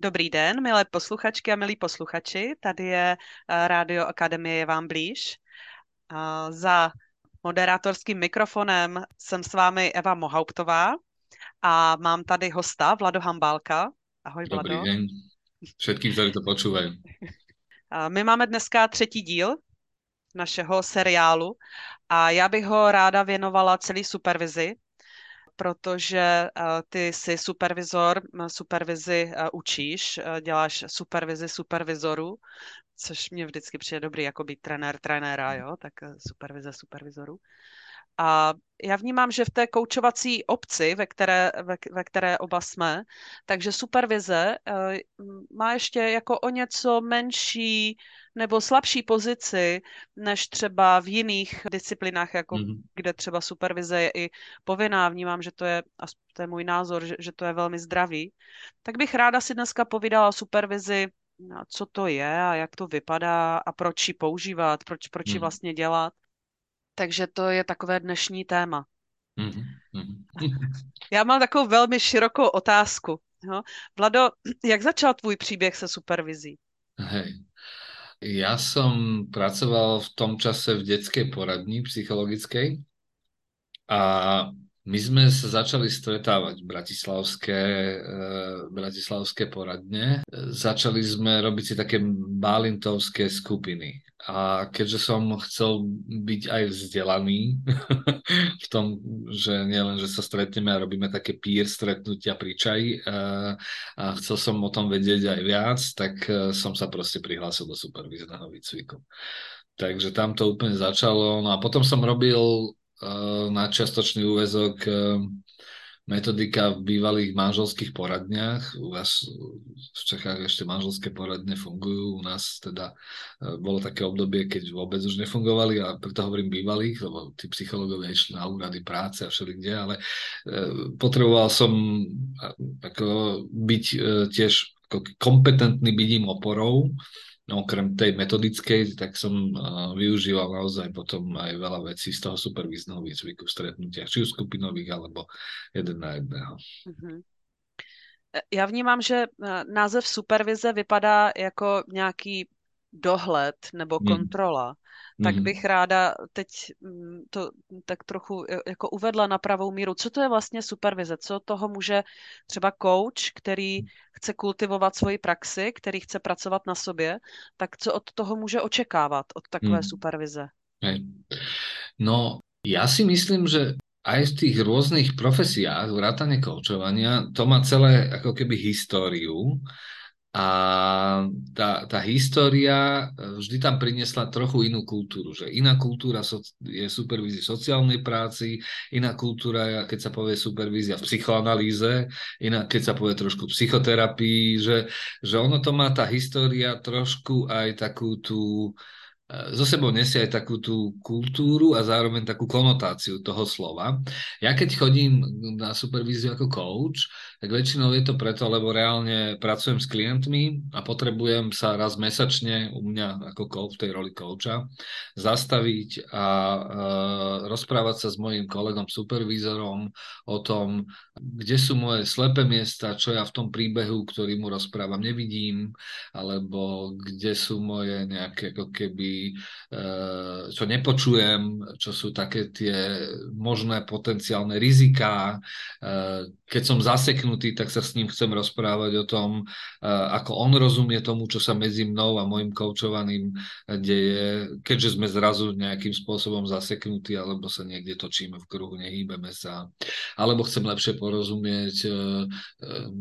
Dobrý den, milé posluchačky a milí posluchači. Tady je eh, Rádio Akademie vám blíž. Za moderátorským mikrofonem jsem s vámi Eva Mohauptová a mám tady hosta Vlado Hambálka. Ahoj, Dobrý Vlado. deň všetkým, ktorí to počúvajú. My máme dneska třetí díl našeho seriálu a já bych ho ráda věnovala celý supervizi, protože eh, ty jsi supervizor, supervizi eh, učíš, eh, děláš supervizi supervizoru, což mě vždycky přijde dobrý, jako být trenér trenéra, jo, tak supervize supervizoru. A já vnímám, že v té koučovací obci, ve které, ve, ve které oba jsme, takže supervize má ještě jako o něco menší nebo slabší pozici než třeba v jiných disciplinách, jako mm-hmm. kde třeba supervize je i povinná. Vnímám, že to je, a to je můj názor, že, že to je velmi zdravý. Tak bych ráda si dneska povídala o supervizi, co to je a jak to vypadá a proč ji používat, proč, proč ji mm-hmm. vlastně dělat. Takže to je takové dnešní téma. Mm-hmm. Já mám takovou velmi širokou otázku. Jo? Vlado, jak začal tvůj příběh se supervizí? Hej. Ja som pracoval v tom čase v detskej poradni psychologickej a my sme sa začali stretávať bratislavské, e, bratislavské poradne. Začali sme robiť si také balintovské skupiny. A keďže som chcel byť aj vzdelaný v tom, že nielen, že sa stretneme a robíme také peer stretnutia pri čaji a, a chcel som o tom vedieť aj viac, tak e, som sa proste prihlásil do supervizného výcviku. Takže tam to úplne začalo. No a potom som robil Eh, na čiastočný úvezok eh, metodika v bývalých manželských poradniach. U vás v Čechách ešte manželské poradne fungujú, u nás teda eh, bolo také obdobie, keď vôbec už nefungovali a preto hovorím bývalých, lebo tí psychológovia išli na úrady práce a všelikde, ale potreboval som ako byť tiež kompetentný byť im oporou okrem tej metodickej, tak som uh, využíval naozaj potom aj veľa vecí z toho supervízneho výcviku v stretnutiach, či už skupinových, alebo jeden na jedného. Mm-hmm. Já vnímám, že e, název supervize vypadá jako nějaký dohled nebo hmm. kontrola, mm. tak bych ráda teď mm, to tak trochu jako uvedla na pravou míru. Co to je vlastně supervize? Co toho může třeba coach, který chce kultivovat svoji praxi, který chce pracovat na sobě, tak co od toho může očekávat, od takové mm. supervize? Hej. No, ja si myslím, že aj v tých rôznych profesiách, vrátane koučovania, to má celé ako keby históriu a tá, tá história e, vždy tam priniesla trochu inú kultúru, že iná kultúra je supervízia v sociálnej práci, iná kultúra keď sa povie supervízia v psychoanalýze, iná keď sa povie trošku psychoterapii, že, že ono to má tá história trošku aj takú tú zo sebou nesie aj takú tú kultúru a zároveň takú konotáciu toho slova. Ja keď chodím na supervíziu ako coach, tak väčšinou je to preto, lebo reálne pracujem s klientmi a potrebujem sa raz mesačne u mňa ako coach, v tej roli coacha zastaviť a e, rozprávať sa s mojim kolegom supervízorom o tom, kde sú moje slepé miesta, čo ja v tom príbehu, ktorý mu rozprávam, nevidím, alebo kde sú moje nejaké ako keby Eh, čo nepočujem, čo sú také tie možné potenciálne riziká. Eh, keď som zaseknutý, tak sa s ním chcem rozprávať o tom, eh, ako on rozumie tomu, čo sa medzi mnou a môjim koučovaným deje, keďže sme zrazu nejakým spôsobom zaseknutí, alebo sa niekde točíme v kruhu, nehýbeme sa. Alebo chcem lepšie porozumieť,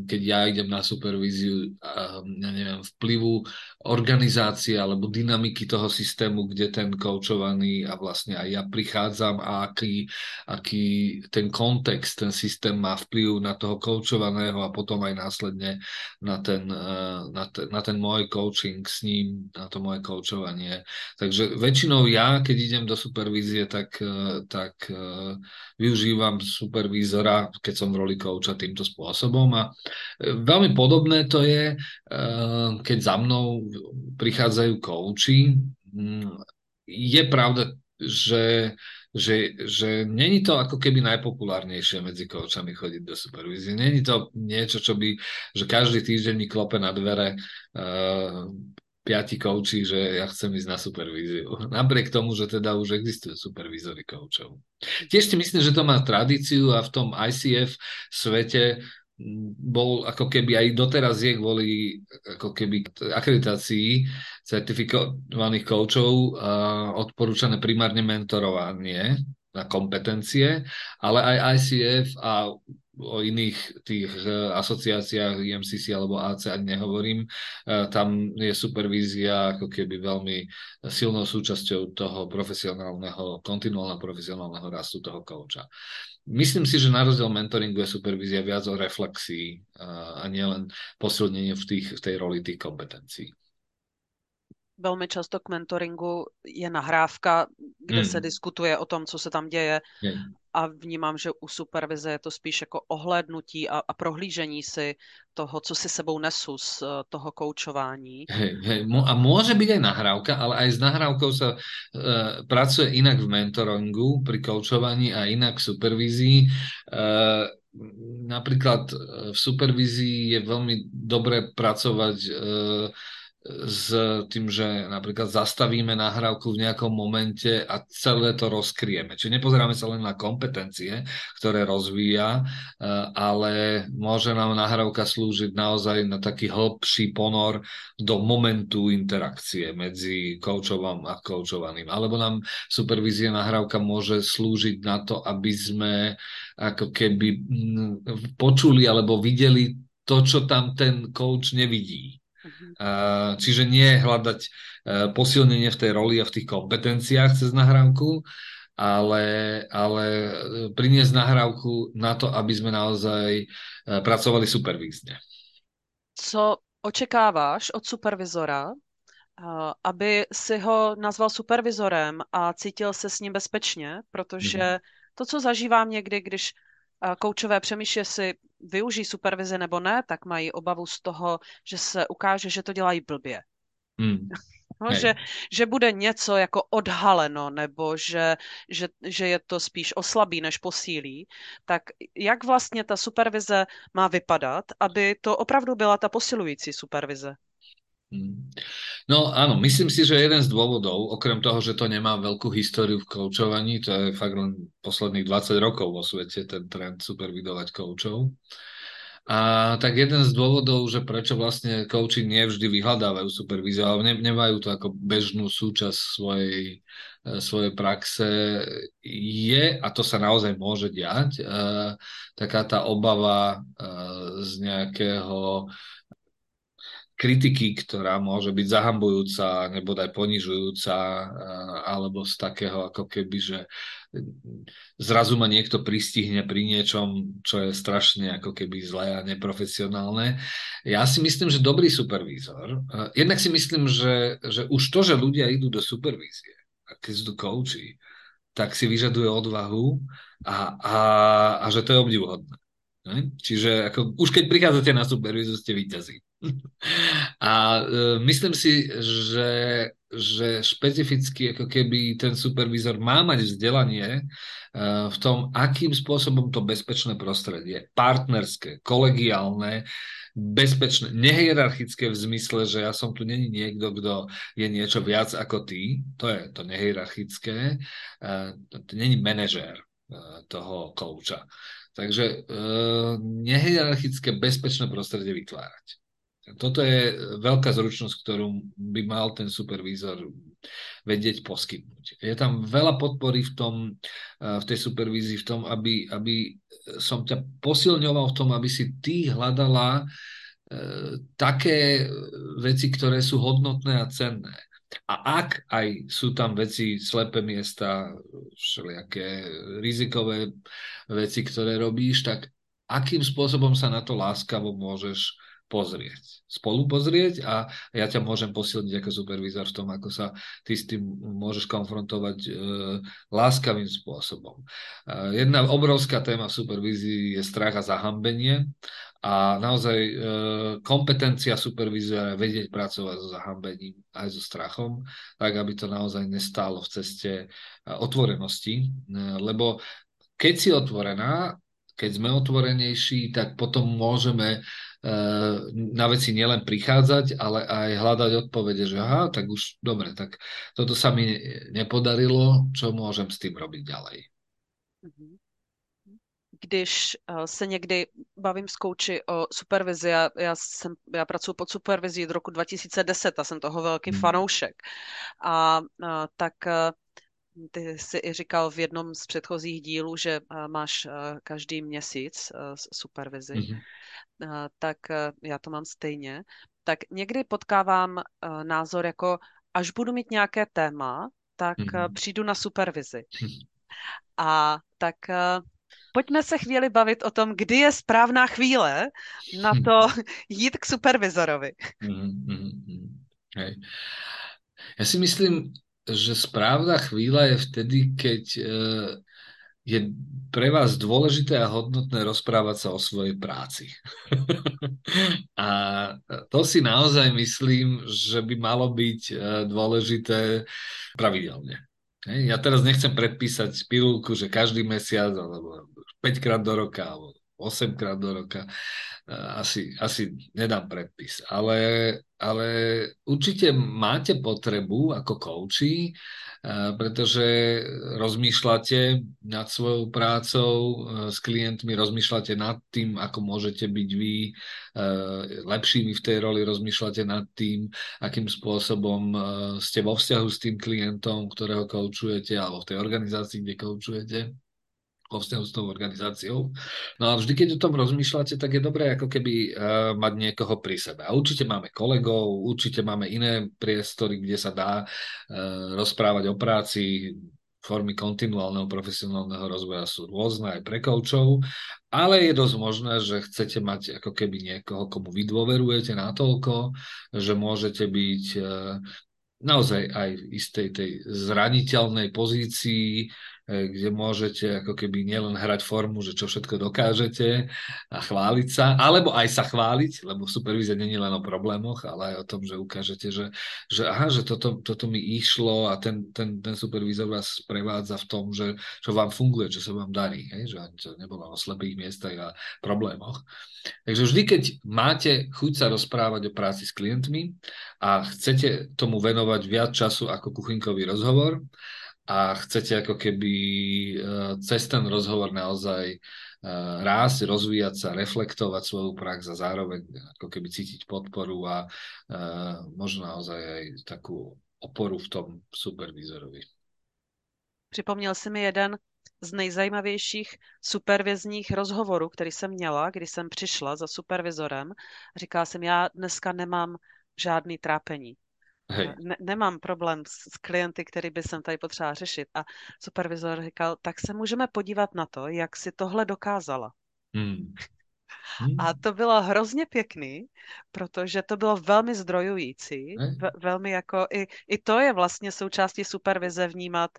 keď ja idem na supervíziu, ja neviem, vplyvu organizácie alebo dynamiky toho systému, kde ten koučovaný a vlastne aj ja prichádzam a aký, aký ten kontext, ten systém má vplyv na toho koučovaného a potom aj následne na ten, eh, na ten, na ten môj coaching s ním, na to moje koučovanie. Takže väčšinou ja, keď idem do supervízie, tak, eh, tak eh, využívam supervízora, keď som v roli kouča týmto spôsobom a veľmi podobné to je, keď za mnou prichádzajú kouči, Mm, je pravda, že, že, že není to ako keby najpopulárnejšie medzi koučami chodiť do supervízie. Není to niečo, čo by, že každý týždeň mi klope na dvere uh, piati kouči, že ja chcem ísť na supervíziu. Napriek tomu, že teda už existujú supervízory koučov. Tiež si myslím, že to má tradíciu a v tom ICF svete bol ako keby aj doteraz je kvôli ako keby akreditácii certifikovaných koučov odporúčané primárne mentorovanie na kompetencie, ale aj ICF a o iných tých e, asociáciách IMCC alebo AC, ak nehovorím, e, tam je supervízia ako keby veľmi silnou súčasťou toho profesionálneho, kontinuálneho profesionálneho rastu toho kouča. Myslím si, že na rozdiel mentoringu je supervízia viac o reflexii a nielen posilnenie v, tých, v tej roli tých kompetencií. Velmi často k mentoringu je nahrávka, kde mm. se diskutuje o tom, co se tam děje. Yeah a vnímám, že u supervize je to spíš jako ohlédnutí a, a prohlížení si toho, co si sebou nesu z uh, toho koučování. Hej, hej, a môže byť aj nahrávka, ale aj s nahrávkou sa uh, pracuje inak v mentoringu pri koučovaní a inak v supervízii. Uh, napríklad v supervízii je veľmi dobre pracovať uh, s tým, že napríklad zastavíme nahrávku v nejakom momente a celé to rozkrieme. Čiže nepozeráme sa len na kompetencie, ktoré rozvíja, eh, ale môže nám nahrávka slúžiť naozaj na taký hlbší ponor do momentu interakcie medzi koučovom a koučovaným. Alebo nám supervízia nahrávka môže slúžiť na to, aby sme ako keby počuli alebo videli to, čo tam ten coach nevidí. Čiže nie hľadať uh, posilnenie v tej roli a v tých kompetenciách cez nahrávku, ale, ale priniesť nahrávku na to, aby sme naozaj uh, pracovali supervízne. Co očekáváš od supervizora, aby si ho nazval supervizorem a cítil se s ním bezpečně, protože mm-hmm. to, co zažívám někdy, když koučové přemýšlí, si využijí supervizi nebo ne, tak mají obavu z toho, že se ukáže, že to dělají blbě. Hmm. No, že, že bude něco jako odhaleno, nebo že, že, že je to spíš oslabí, než posílí, tak jak vlastně ta supervize má vypadat, aby to opravdu byla ta posilující supervize? Hmm. No áno, myslím si, že jeden z dôvodov, okrem toho, že to nemá veľkú históriu v koučovaní, to je fakt len posledných 20 rokov vo svete, ten trend supervidovať koučov. A tak jeden z dôvodov, že prečo vlastne kouči nevždy vyhľadávajú supervíziu, ale ne, nemajú to ako bežnú súčasť svojej, e, svojej praxe, je, a to sa naozaj môže diať, uh, taká tá obava uh, z nejakého kritiky, ktorá môže byť zahambujúca, nebo aj ponižujúca, alebo z takého ako keby, že zrazu ma niekto pristihne pri niečom, čo je strašne ako keby zlé a neprofesionálne. Ja si myslím, že dobrý supervízor, jednak si myslím, že, že už to, že ľudia idú do supervízie, a keď sú kouči, tak si vyžaduje odvahu a, a, a že to je obdivuhodné. Čiže ako, už keď prichádzate na supervízu, ste víťazí. A e, myslím si, že, že špecificky ako keby ten supervízor má mať vzdelanie e, v tom, akým spôsobom to bezpečné prostredie, partnerské, kolegiálne, bezpečné, nehierarchické v zmysle, že ja som tu není niekto, kto je niečo viac ako ty, to je to nehierarchické, e, to není manažér e, toho kouča. Takže e, nehierarchické bezpečné prostredie vytvárať. Toto je veľká zručnosť, ktorú by mal ten supervízor vedieť poskytnúť. Je tam veľa podpory v, tom, v tej supervízii, v tom, aby, aby som ťa posilňoval v tom, aby si ty hľadala e, také veci, ktoré sú hodnotné a cenné. A ak aj sú tam veci, slepé miesta, všelijaké rizikové veci, ktoré robíš, tak akým spôsobom sa na to láskavo môžeš pozrieť, spolu pozrieť a ja ťa môžem posilniť ako supervízor v tom, ako sa ty s tým môžeš konfrontovať e, láskavým spôsobom. E, jedna obrovská téma v supervízii je strach a zahambenie a naozaj e, kompetencia supervizora vedieť pracovať so zahambením aj so strachom, tak aby to naozaj nestálo v ceste e, otvorenosti, e, lebo keď si otvorená, keď sme otvorenejší, tak potom môžeme na veci nielen prichádzať, ale aj hľadať odpovede, že aha, tak už dobre, tak toto sa mi nepodarilo, čo môžem s tým robiť ďalej. Mm-hmm když eh, se někdy bavím s kouči o supervizi, já, já, jsem, já pracuji pod supervizí od roku 2010 a jsem toho velký hmm. fanoušek. A, a tak eh, ty jsi i říkal v jednom z předchozích dílů, že eh, máš a, každý měsíc a, supervizi, hmm. a, tak já to mám stejně. Tak někdy potkávám názor jako, až budu mít nějaké téma, tak hmm. přijdu na supervizi. Hmm. A tak pojďme se chvíli bavit o tom, kdy je správná chvíle na hm. to jít k supervizorovi. Mm, Hej. Ja si myslím, že správna chvíľa je vtedy, keď e, je pre vás dôležité a hodnotné rozprávať sa o svojej práci. a to si naozaj myslím, že by malo byť e, dôležité pravidelne. Ja teraz nechcem predpísať pilulku, že každý mesiac alebo 5 krát do roka alebo 8 krát do roka. Asi, asi nedám predpis. Ale, ale určite máte potrebu ako kouči, pretože rozmýšľate nad svojou prácou s klientmi, rozmýšľate nad tým, ako môžete byť vy lepšími v tej roli, rozmýšľate nad tým, akým spôsobom ste vo vzťahu s tým klientom, ktorého koučujete, alebo v tej organizácii, kde koučujete vzťahu s tou organizáciou. No a vždy, keď o tom rozmýšľate, tak je dobré ako keby uh, mať niekoho pri sebe. A určite máme kolegov, určite máme iné priestory, kde sa dá uh, rozprávať o práci, formy kontinuálneho profesionálneho rozvoja sú rôzne aj pre koučov, ale je dosť možné, že chcete mať ako keby niekoho, komu vy dôverujete natoľko, že môžete byť uh, naozaj aj v istej tej zraniteľnej pozícii, kde môžete ako keby nielen hrať formu, že čo všetko dokážete a chváliť sa, alebo aj sa chváliť, lebo supervízia není len o problémoch, ale aj o tom, že ukážete, že, že aha, že toto, toto mi išlo a ten, ten, ten supervízor vás prevádza v tom, že čo vám funguje, čo sa vám darí, hej? že to nebolo o slepých miestach a problémoch. Takže vždy, keď máte chuť sa rozprávať o práci s klientmi a chcete tomu venovať viac času ako kuchynkový rozhovor, a chcete ako keby e, cez ten rozhovor naozaj e, rásť, rozvíjať sa, reflektovať svoju prax a zároveň ako keby cítiť podporu a e, možno naozaj aj takú oporu v tom supervizorovi. Připomněl si mi jeden z nejzajímavějších supervizních rozhovorů, který jsem měla, když jsem přišla za supervizorem. Říkala jsem, já dneska nemám žádný trápení. Ne, nemám problém s, s klienty, který by jsem tady potřeba řešit. A supervizor říkal, tak se můžeme podívat na to, jak si tohle dokázala. Hmm. Hmm. A to bylo hrozně pěkný, protože to bylo velmi zdrojující, ve, velmi jako i, i to je vlastně součástí supervize vnímat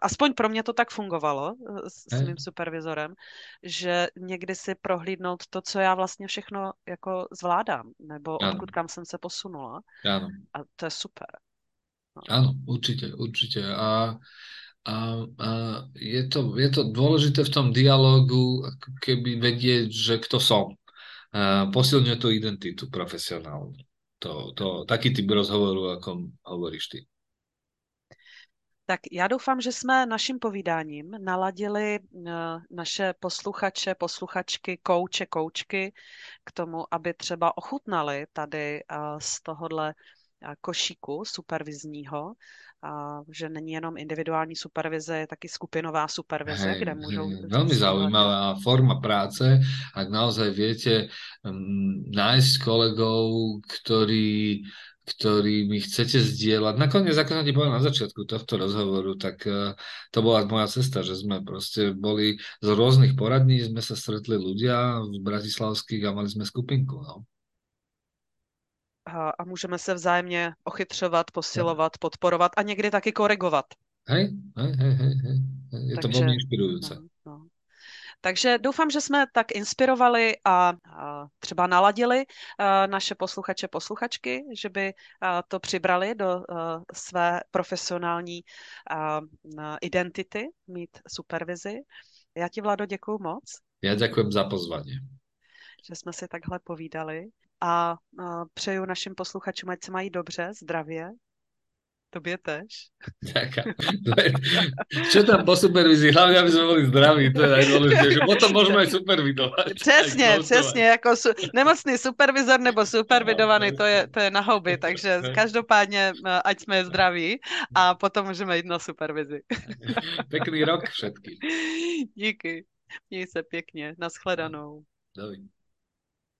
aspoň pro mě to tak fungovalo s, s mým supervizorem, že někdy si prohlídnout to, co já vlastně všechno jako zvládám, nebo ano. odkud kam jsem se posunula. Ano. A to je super. No. Áno, určite, určite. A, a, a je, to, je to dôležité v tom dialogu, keby vedieť, že kto som. A posilňuje tú identitu profesionálnu. To, to, taký typ rozhovoru, ako hovoríš ty. Tak já doufám, že jsme naším povídáním naladili eh, naše posluchače, posluchačky, kouče, koučky k tomu, aby třeba ochutnali tady eh, z tohohle eh, košíku supervizního, že není jenom individuální supervize, je taky skupinová supervize, hej, kde můžou... Hej, veľmi zaujímavá forma práce, ak naozaj viete um, nájsť kolegov, ktorí ktorý mi chcete zdieľať. Nakoniec, ako som ti povedal na začiatku tohto rozhovoru, tak uh, to bola moja cesta, že sme proste boli z rôznych poradní, sme sa stretli ľudia v bratislavských a mali sme skupinku. No. A, a můžeme se vzájemně ochytřovat, posilovat, podporovat a někdy taky korigovat. Hej, hej, hej, hej, hej. je Takže, to veľmi inšpirujúce. No. Takže doufám, že jsme tak inspirovali a, třeba naladili naše posluchače, posluchačky, že by to přibrali do své profesionální identity, mít supervizi. Já ti, Vlado, děkuju moc. Já děkuji za pozvání. Že jsme si takhle povídali a, a přeju našim posluchačům, ať se mají dobře, zdravě Tobie tež. Ďakujem. Čo tam po supervizii? Hlavne, aby sme boli zdraví, to je najdôležitejšie. Potom môžeme aj supervidovať. Přesně, přesně, jako su, nemocný supervizor nebo supervidovaný, to je, to je na houby, takže každopádně, eh, ať jsme zdraví a potom můžeme jít na supervizi. Pekný rok všetkým. Díky. Měj se pěkně. Naschledanou. Dovidenia.